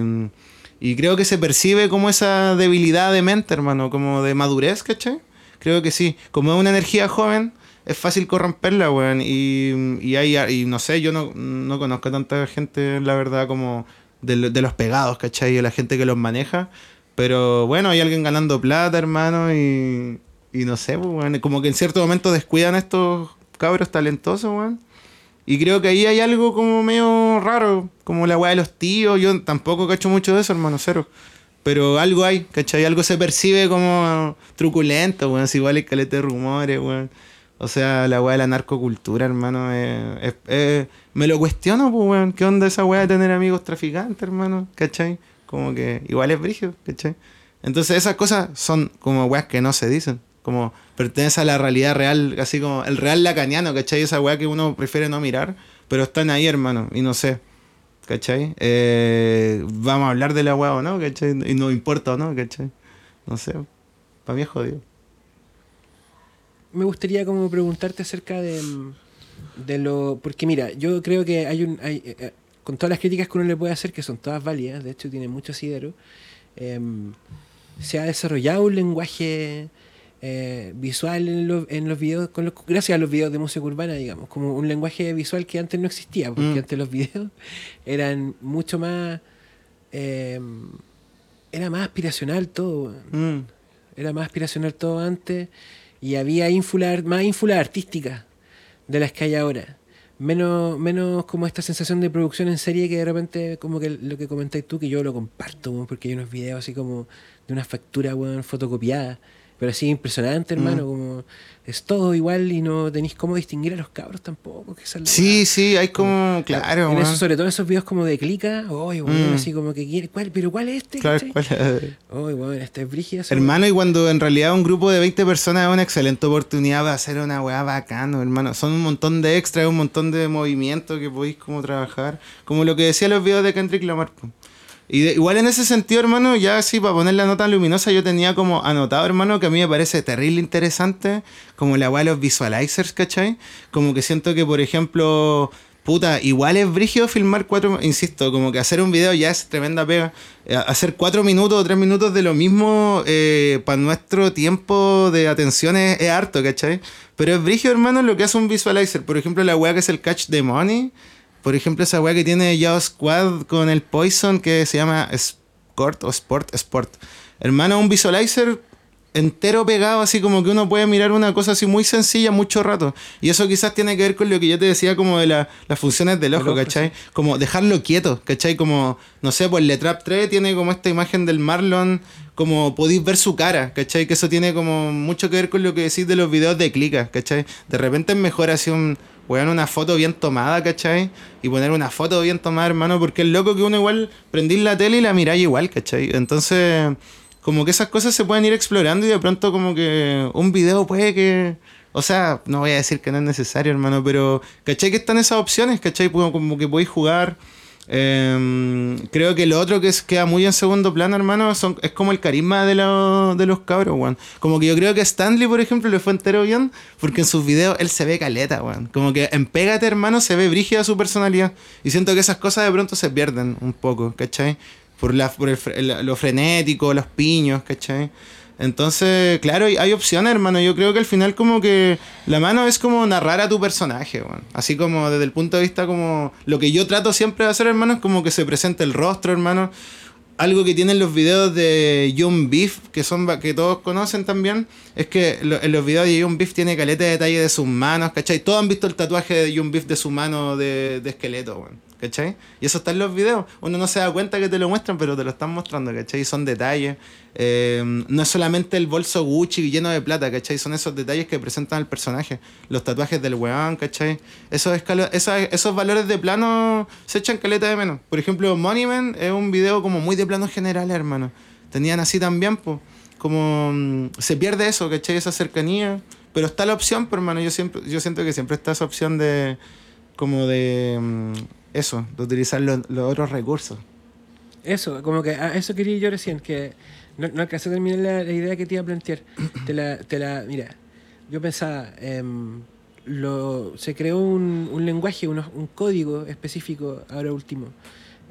Y creo que se percibe como esa debilidad de mente, hermano, como de madurez, ¿cachai? Creo que sí. Como es una energía joven, es fácil corromperla, weón. Y, y, hay, y no sé, yo no, no conozco tanta gente, la verdad, como de, lo- de los pegados, ¿cachai? De la gente que los maneja. Pero bueno, hay alguien ganando plata, hermano, y, y no sé, pues, weón. Como que en cierto momento descuidan estos cabros talentosos, weón. Y creo que ahí hay algo como medio raro, como la weá de los tíos. Yo tampoco cacho mucho de eso, hermano, cero. Pero algo hay, ¿cachai? Algo se percibe como truculento, weón. Si igual hay caleta de rumores, weón. O sea, la weá de la narcocultura, hermano. me lo cuestiono, pues, weón. ¿Qué onda esa weá de tener amigos traficantes, hermano? ¿Cachai? Como que igual es brígido, ¿cachai? Entonces esas cosas son como weas que no se dicen. Como pertenece a la realidad real, así como el real lacaniano, ¿cachai? Esa weá que uno prefiere no mirar, pero están ahí, hermano, y no sé. ¿Cachai? Eh, vamos a hablar de la weá o no, ¿cachai? Y no importa o no, ¿cachai? No sé. Para mí es jodido. me gustaría como preguntarte acerca de, de lo... Porque mira, yo creo que hay un... Hay, eh, eh, con todas las críticas que uno le puede hacer, que son todas válidas, de hecho tiene mucho asidero, em, se ha desarrollado un lenguaje eh, visual en, lo- en los videos, con los- gracias a los videos de música urbana, digamos, como un lenguaje visual que antes no existía, porque Mm. antes los videos *laughs* eran mucho más... em, era más aspiracional todo. Mm. Era más aspiracional todo antes y había ínfula, más ínfulas artísticas de las que hay ahora. Menos, menos como esta sensación de producción en serie que de repente, como que lo que comentáis tú, que yo lo comparto, porque hay unos videos así como de una factura, weón, fotocopiada, pero así impresionante, hermano, como es todo igual y no tenéis cómo distinguir a los cabros tampoco. Que es la Sí, sí, hay como. Claro, en eso, sobre todo esos videos como de clica, oye, weón, Mm. así como que quiere, ¿cuál? ¿Pero cuál es este? Claro? ¿cuál- Oye, *laughs* weón, este es brígida. esa Hermano, y cuando en realidad un grupo de 20 personas es una excelente oportunidad de hacer una weá bacano, hermano. Son un montón de extras, un montón de movimientos que podéis como trabajar. Como lo que decía los videos de Kendrick Lamar. Y de- igual en ese sentido, hermano, ya así para poner la nota luminosa, yo tenía como anotado, hermano, que a mí me parece terrible interesante, como la weá de los visualizers, ¿cachai? Como que siento que, por ejemplo, puta, igual es brígido filmar cuatro, insisto, como que hacer un video ya es tremenda pega. Eh, Hacer cuatro minutos o tres minutos de lo mismo para nuestro tiempo de atención es, es harto, ¿cachai? Pero es brígido, hermano, lo que hace un visualizer. Por ejemplo, la weá que es el Catch the Money. Por ejemplo, esa weá que tiene Yao Squad con el Poison que se llama Sport o Sport Sport. Hermano, un visualizer entero pegado, así como que uno puede mirar una cosa así muy sencilla mucho rato. Y eso quizás tiene que ver con lo que yo te decía como de la- las funciones del ojo, ¿cachai? Como dejarlo quieto, ¿cachai? Como, no sé, pues Letrap 3 tiene como esta imagen del Marlon como podéis ver su cara, ¿cachai? Que eso tiene como mucho que ver con lo que decís de los videos de clica, ¿cachai? De repente es mejor así un, weón, una foto bien tomada, ¿cachai? Y poner una foto bien tomada, hermano, porque es loco que uno igual prendís la tele y la miráis igual, ¿cachai? Entonces, como que esas cosas se pueden ir explorando y de pronto como que un video puede que... O sea, no voy a decir que no es necesario, hermano, pero ¿cachai que están esas opciones? ¿Cachai? Como, como que podéis jugar Em, creo que lo otro que es, queda muy en segundo plano, hermano, es como el carisma de, de los cabros, weón. Como que yo creo que Stanley, por ejemplo, le fue entero bien, porque en sus videos él se ve caleta, weón. Como que en Pégate, hermano, se ve brígida su personalidad. Y siento que esas cosas de pronto se pierden un poco, ¿cachai? Por, la, por el, lo frenético, los piños, ¿cachai? Entonces, claro, hay, opciones, hermano. Yo creo que al final como que la mano es como narrar a tu personaje, bueno. Así como desde el punto de vista como... Lo que yo trato siempre de hacer, hermano, es como que se presente el rostro, hermano. Algo que tienen los videos de Young Beef, que son que todos conocen también, es que en los videos de Young Beef tiene caleta de detalle de sus manos, ¿cachai? Todos han visto el tatuaje de Young Beef de su mano de, de esqueleto, weón. ¿Cachai? Y eso está en los videos. Uno no se da cuenta que te lo muestran, pero te lo están mostrando, ¿cachai? Son detalles. Eh, no es solamente el bolso Gucci lleno de plata, ¿cachai? Son esos detalles que presentan al personaje. Los tatuajes del weón, ¿cachai? Esos, esos valores de plano se echan caleta de menos. Por ejemplo, Monument es un video como muy de plano general, hermano. Tenían así también, pues. Como mm, se pierde eso, ¿cachai? Esa cercanía. Pero está la opción, pues, hermano. Yo, siempre, yo siento que siempre está esa opción de. Como de mm, eso, de utilizar los, otros recursos. Eso, como que a eso quería yo recién, que no, no alcancé a terminar la, idea que te iba a plantear. *clears throat* te, la, te la, mira, yo pensaba, em, lo, se creó un, un lenguaje, un, un, código específico, ahora último.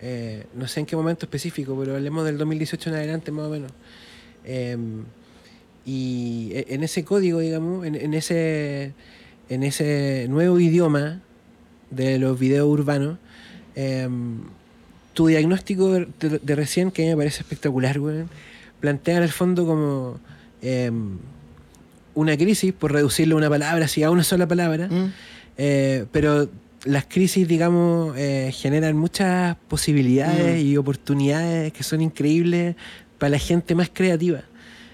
Eh, no sé en qué momento específico, pero hablemos del 2018 en adelante más o menos. Em, y e, en ese código, digamos, en, en, ese, en ese nuevo idioma de los videos urbanos, Em, tu diagnóstico de, recién, que me parece espectacular, plantea en el fondo como em, una crisis, por reducirlo a una palabra, si a una sola palabra, mm. eh, pero las crisis, digamos, eh, generan muchas posibilidades mm. y oportunidades que son increíbles para la gente más creativa.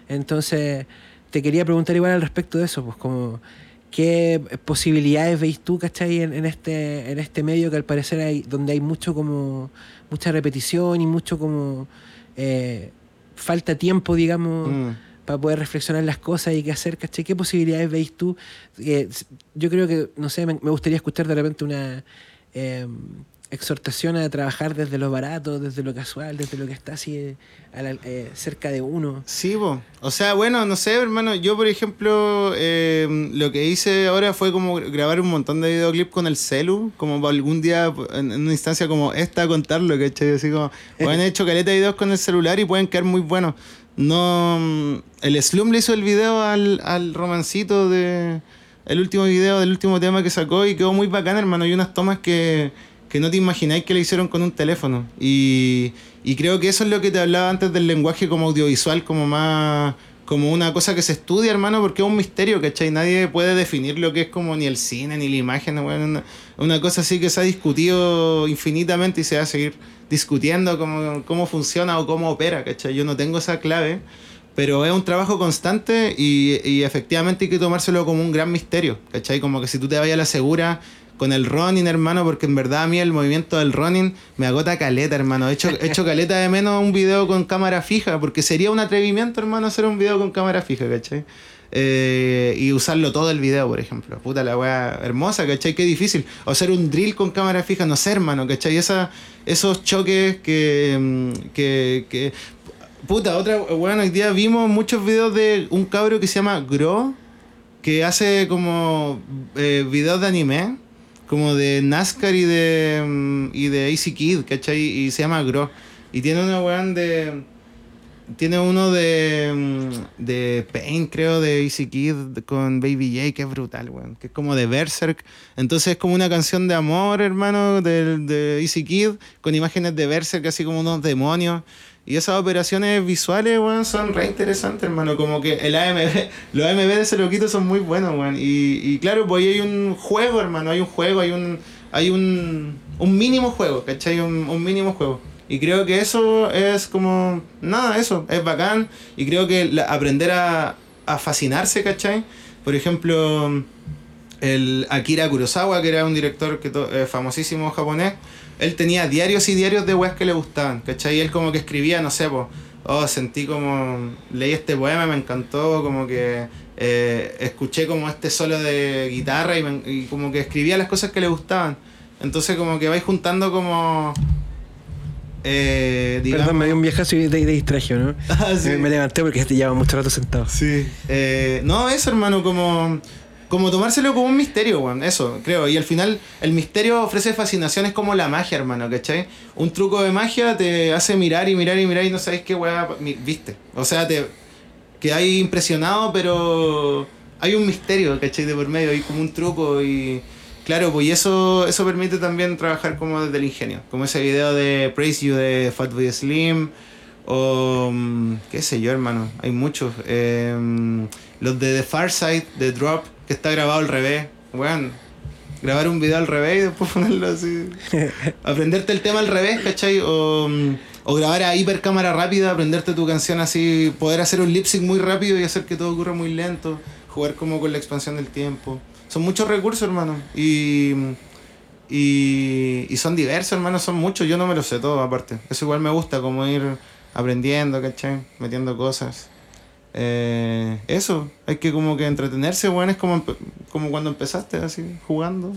Entonces, te quería preguntar igual al respecto de eso, pues como ¿Qué posibilidades veis tú, cachai, en, este, en este medio que al parecer hay, donde hay mucho como, mucha repetición y mucho como eh, falta tiempo, digamos, mm. para poder reflexionar las cosas y qué hacer, cachai? ¿Qué posibilidades veis tú? Eh, yo creo que, no sé, me, gustaría escuchar de repente una... Eh, exhortación a trabajar desde lo barato, desde lo casual, desde lo que está así eh, eh, cerca de uno. Sí, o sea, bueno, no sé, hermano, yo por ejemplo, eh, lo que hice ahora fue como grabar un montón de videoclips con el celu, como para algún día, en, una instancia como esta, contarlo, ¿cachai? Así como, *laughs* han hecho caleta de videos con el celular y pueden quedar muy buenos. No, el Slum le hizo el video al, al romancito de... El último video del último tema que sacó y quedó muy bacán, hermano. Y unas tomas que que no te imagináis que le hicieron con un teléfono. Y, creo que eso es lo que te hablaba antes del lenguaje como audiovisual, como más como una cosa que se estudia, hermano, porque es un misterio, ¿cachai? Nadie puede definir lo que es como ni el cine ni la imagen, una, una, cosa así que se ha discutido infinitamente y se va a seguir discutiendo cómo, cómo funciona o cómo opera, ¿cachai? Yo no tengo esa clave, pero es un trabajo constante y, y efectivamente hay que tomárselo como un gran misterio, ¿cachai? Como que si tú te vayas a la segura con el running, hermano, porque en verdad a mí el movimiento del running me agota caleta, hermano. He hecho, he *laughs* hecho caleta de menos un video con cámara fija, porque sería un atrevimiento, hermano, hacer un video con cámara fija, ¿cachai? Eh, y usarlo todo el video, por ejemplo. Puta la weá hermosa, ¿cachai? Qué difícil. O hacer un drill con cámara fija, no sé, hermano, ¿cachai? Esa, esos choques que, mm, que, que... Puta, otra, bueno, hoy día vimos muchos videos de un cabro que se llama Gro, que hace como eh, videos de anime como de NASCAR y de, mm, y de AC Kid, ¿cachai? Y se llama Gro. Y tiene una weón de. Tiene uno de. Mm, de Pain, creo, de AC Kid con Baby J, que es brutal, weón. Que es como de Berserk. Entonces es como una canción de amor, hermano, de, de Easy Kid, con imágenes de Berserk, así como unos demonios. Y esas operaciones visuales, weón, son re interesantes, hermano. Como que el AMB, *laughs* los AMB de ese loquito son muy buenos, weón. Y, y claro, pues hay un juego, hermano. Hay un juego, hay un, hay un, un mínimo juego, ¿cachai? Un, un mínimo juego. Y creo que eso es como, nada, eso, es bacán. Y creo que aprender a, a fascinarse, ¿cachai? Por ejemplo, el Akira Kurosawa, que era un director que eh, famosísimo japonés, él tenía diarios y diarios de weas que le gustaban, ¿cachai? Y él como que escribía, no sé, pues, oh, sentí como, leí este poema, me encantó, como que eh, escuché como este solo de guitarra y, me- y como que escribía las cosas que le gustaban. Entonces como que vais juntando como... Eh, digamos, Perdón, me dio un viajazo y te, te distraje, ¿no? *laughs* Ah, sí. me, me levanté porque te llevaba mucho rato sentado. Sí. Eh, no, eso, hermano, como, como tomárselo como un misterio, weón. Eso, creo. Y al final, el misterio ofrece fascinación, es como la magia, hermano, ¿cachai? Un truco de magia te hace mirar y mirar y mirar y no sabes qué weá viste. O sea, te quedáis impresionado, pero hay un misterio, ¿cachai? De por medio, hay como un truco y. Claro, pues y eso, eso permite también trabajar como desde el ingenio. Como ese video de Praise You de Fatboy Slim. O. mm, qué sé yo, hermano. Hay muchos. Eh, los de The Far Side, de Drop, que está grabado al revés. Weón. Grabar un video al revés y después *laughs* ponerlo así. *laughs* Aprenderte el tema al revés, ¿cachai? O, mm, o grabar a hiper cámara rápida, aprenderte tu canción así, poder hacer un lip sync muy rápido y hacer que todo ocurra muy lento, jugar como con la expansión del tiempo. Son muchos recursos, hermano. Y, y, y son diversos, hermano, son muchos. Yo no me los sé todo, aparte. Eso igual me gusta, como ir aprendiendo, ¿cachai? Metiendo cosas. Eh, eso, hay que como que entretenerse, bueno, es como, como cuando empezaste, así, jugando.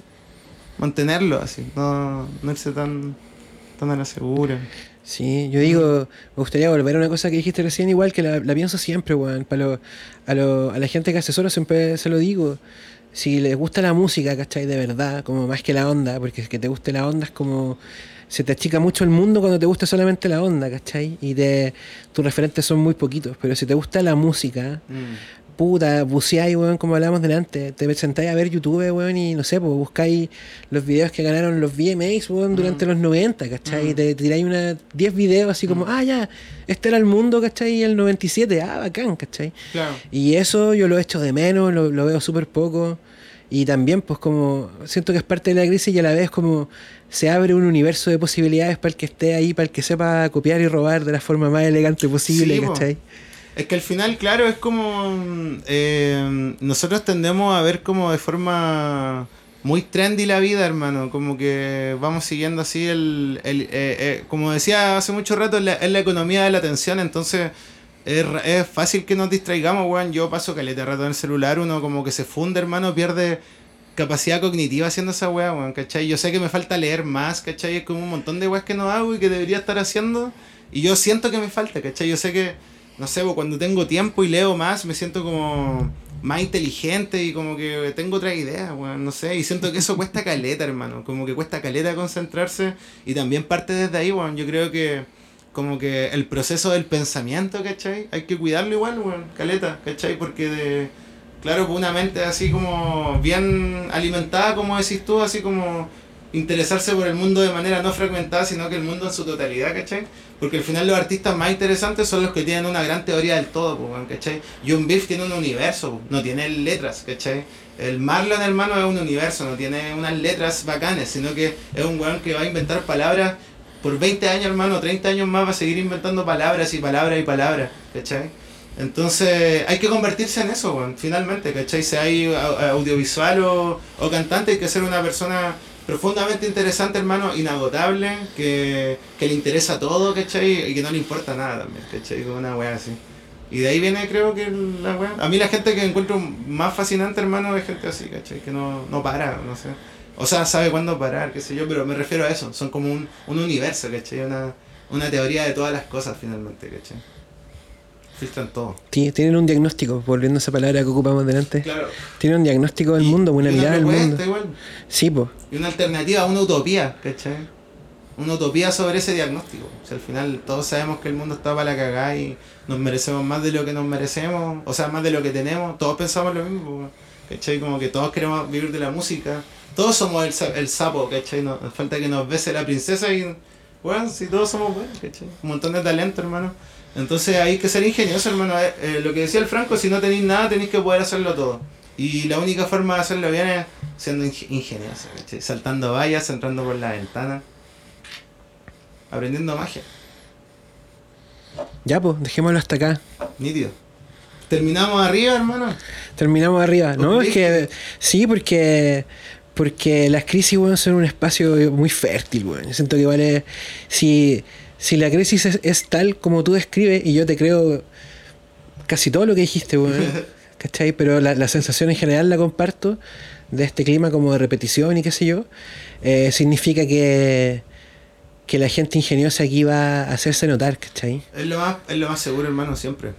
Mantenerlo así, no, no irse tan, tan a la segura. Sí, yo digo, me gustaría volver a una cosa que dijiste recién, igual que la, la pienso siempre, weón. Lo- a, lo- a la gente que asesoro siempre se lo digo. Si les gusta la música, ¿cachai? De verdad, como más que la onda, porque que te guste la onda es como. Se te achica mucho el mundo cuando te gusta solamente la onda, ¿cachai? Y de, tus referentes son muy poquitos. Pero si te gusta la música, puta, buceáis, weón, como hablábamos delante. Te sentáis a ver YouTube, weón, y no sé, pues buscáis los videos que ganaron los VMAs, weón, durante los 90, ¿cachai? Y te tiráis una 10 videos así como, ah, ya, este era el mundo, ¿cachai? Y el 97, ah, bacán, ¿cachai? Claro. Y eso yo lo echo de menos, lo, lo veo súper poco. Y también, pues, como siento que es parte de la crisis y a la vez como se abre un universo de posibilidades para el que esté ahí, para el que sepa copiar y robar de la forma más elegante posible, Sí. ¿cachai? Es que al final, claro, es como. eh, nosotros tendemos a ver como de forma muy trendy la vida, hermano. Como que vamos siguiendo así el. el- eh, eh, como decía hace mucho rato, es la, economía de la atención, entonces. Es, es fácil que nos distraigamos, weón. Yo paso caleta rato en el celular, uno como que se funde, hermano, pierde capacidad cognitiva haciendo esa weá, weón, ¿cachai? Yo sé que me falta leer más, ¿cachai? Es como un montón de weas que no hago y que debería estar haciendo. Y yo siento que me falta, ¿cachai? Yo sé que, no sé, cuando tengo tiempo y leo más, me siento como más inteligente y como que tengo otra idea, weón, no sé. Y siento que eso *laughs* cuesta caleta, hermano. Como que cuesta caleta concentrarse y también parte desde ahí, weón. Yo creo que como que el proceso del pensamiento, ¿cachai? Hay que cuidarlo igual, weón, caleta, ¿cachai? Porque de, claro, pues una mente así como bien alimentada, como decís tú, así como interesarse por el mundo de manera no fragmentada, sino que el mundo en su totalidad, ¿cachai? Porque al final los artistas más interesantes son los que tienen una gran teoría del todo, ¿cachai? John Beef tiene un universo, no tiene letras, ¿cachai? El Marlon, hermano, es un universo, no tiene unas letras bacanes, sino que es un weón que va a inventar palabras por 20 años, hermano, 30 años más va a seguir inventando palabras y palabras y palabras, ¿cachai? Entonces hay que convertirse en eso, weón, finalmente, ¿cachai? Ahí au- audiovisual o, o cantante, hay que ser una persona profundamente interesante, hermano, inagotable, que, que le interesa todo, ¿cachai? Y que no le importa nada también, ¿cachai? Como una weá así. Y de ahí viene, creo que la weá. A mí la gente que encuentro más fascinante, hermano, es gente así, ¿cachai? Que no, no para, no sé. O sea, sabe cuándo parar, qué sé yo, pero me refiero a eso. Son como un, un universo, ¿cachai? Una, una teoría de todas las cosas, finalmente, ¿cachai? Filtran todo. Sí, tienen un diagnóstico, volviendo a esa palabra que ocupamos delante. Claro. Tienen un diagnóstico del Y- mundo, una y mirada del mundo. igual. Sí, pues. Y una alternativa, una utopía, ¿cachai? Una utopía sobre ese diagnóstico. O sea, al final todos sabemos que el mundo está para la cagada y nos merecemos más de lo que nos merecemos, o sea, más de lo que tenemos. Todos pensamos lo mismo, ¿cachai? Como que todos queremos vivir de la música. Todos somos el, el sapo, ¿cachai? No, nos falta que nos bese la princesa y, bueno, si todos somos buenos, ¿cachai? Un montón de talento, hermano. Entonces hay que ser ingenioso, hermano. Eh, eh, lo que decía el Franco, si no tenéis nada, tenéis que poder hacerlo todo. Y la única forma de hacerlo bien es siendo ing- ingenioso. Saltando vallas, entrando por la ventana. aprendiendo magia. Ya, pues, dejémoslo hasta acá. Nítido. Terminamos arriba, hermano. Terminamos arriba. No, es que sí, porque porque las crisis, weón, son un espacio muy fértil, weón. Yo siento que vale. Si, si la crisis es, es tal como tú describes, y yo te creo casi todo lo que dijiste, weón. *laughs* ¿Cachai? Pero la, la sensación en general la comparto de este clima como de repetición y qué sé yo. eh, significa que, que la gente ingeniosa aquí va a hacerse notar, ¿cachai? Es lo más, es lo más seguro, hermano, siempre.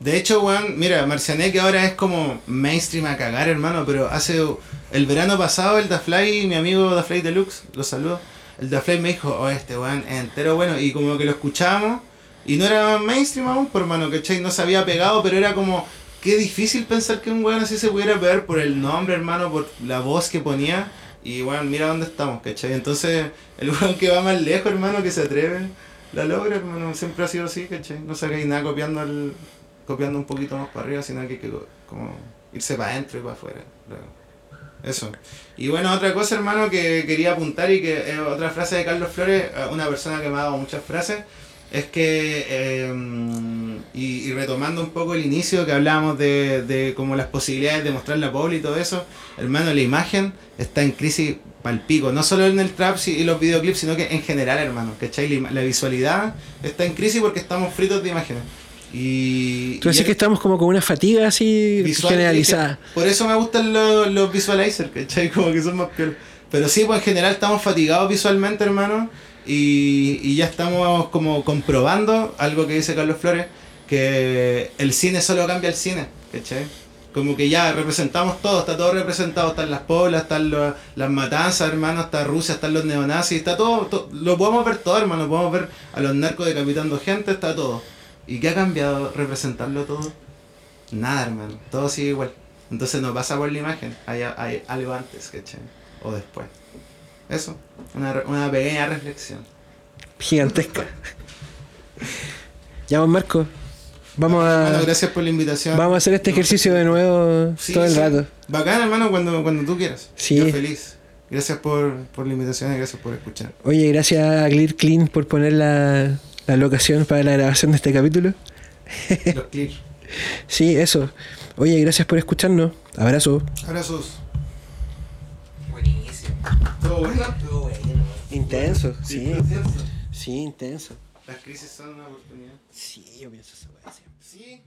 De hecho, weón, mira, Marcianek ahora es como mainstream a cagar, hermano, pero hace el verano pasado el Dafly, mi amigo Dafly Deluxe, lo saludo. El Dafly me dijo, oh, este weón es entero bueno, y como que lo escuchábamos, y no era mainstream aún, por hermano, ¿cachai? No se había pegado, pero era como, qué difícil pensar que un weón así se pudiera pegar por el nombre, hermano, por la voz que ponía, y weón, mira dónde estamos, ¿cachai? Entonces, el weón que va más lejos, hermano, que se atreve, la logra, hermano, siempre ha sido así, ¿cachai? No sacáis nada copiando el copiando un poquito más para arriba, sino que hay que como irse para adentro y para afuera. luego. Eso. Y bueno, otra cosa, hermano, que quería apuntar y que es otra frase de Carlos Flores, eh, una persona que me ha dado muchas frases, es que, eh, y, retomando un poco el inicio que hablábamos de, de como las posibilidades de mostrar la poli y todo eso, hermano, la imagen está en crisis palpico, no solo en el trap y los videoclips, sino que en general, hermano, ¿cachai? La, la visualidad está en crisis porque estamos fritos de imágenes. Y, Tú decís que estamos como con una fatiga así visual, generalizada. es que Por eso me gustan los, los visualizers, ¿cachai? Como que son más piola. Pero sí, pues en general estamos fatigados visualmente, hermano. Y, y ya estamos como comprobando algo que dice Carlos Flores, que el cine solo cambia el cine, ¿cachai? Como que ya representamos todo, está todo representado, están las poblas, están las matanzas, hermano, está Rusia, están los neonazis, está todo, to- lo podemos ver todo, hermano, podemos ver a los narcos decapitando gente, está todo. ¿Y qué ha cambiado representarlo todo? Nada, hermano. Todo sigue igual. Entonces no pasa por la imagen. Hay, hay algo antes, ¿cachai? O después. Eso. Una, una pequeña reflexión. Gigantesca. ya, pues Marco. Vamos Bueno, a, gracias por la invitación. vamos a hacer este ejercicio de nuevo sí, todo el sí. rato. Bacán, hermano, cuando, cuando tú quieras. Sí. Yo feliz. Gracias por, por la invitación y gracias por escuchar. Oye, gracias a Clear Clean por poner la, la locación para la grabación de este capítulo. Los *laughs* clics. Sí, eso. Oye, gracias por escucharnos. Abrazo. Abrazos. Buenísimo. ¿Todo bueno? Estuvo bueno. Intenso, sí. Disfrutación. Sí, intenso. Las crisis son una oportunidad. Sí, yo pienso eso. Sí.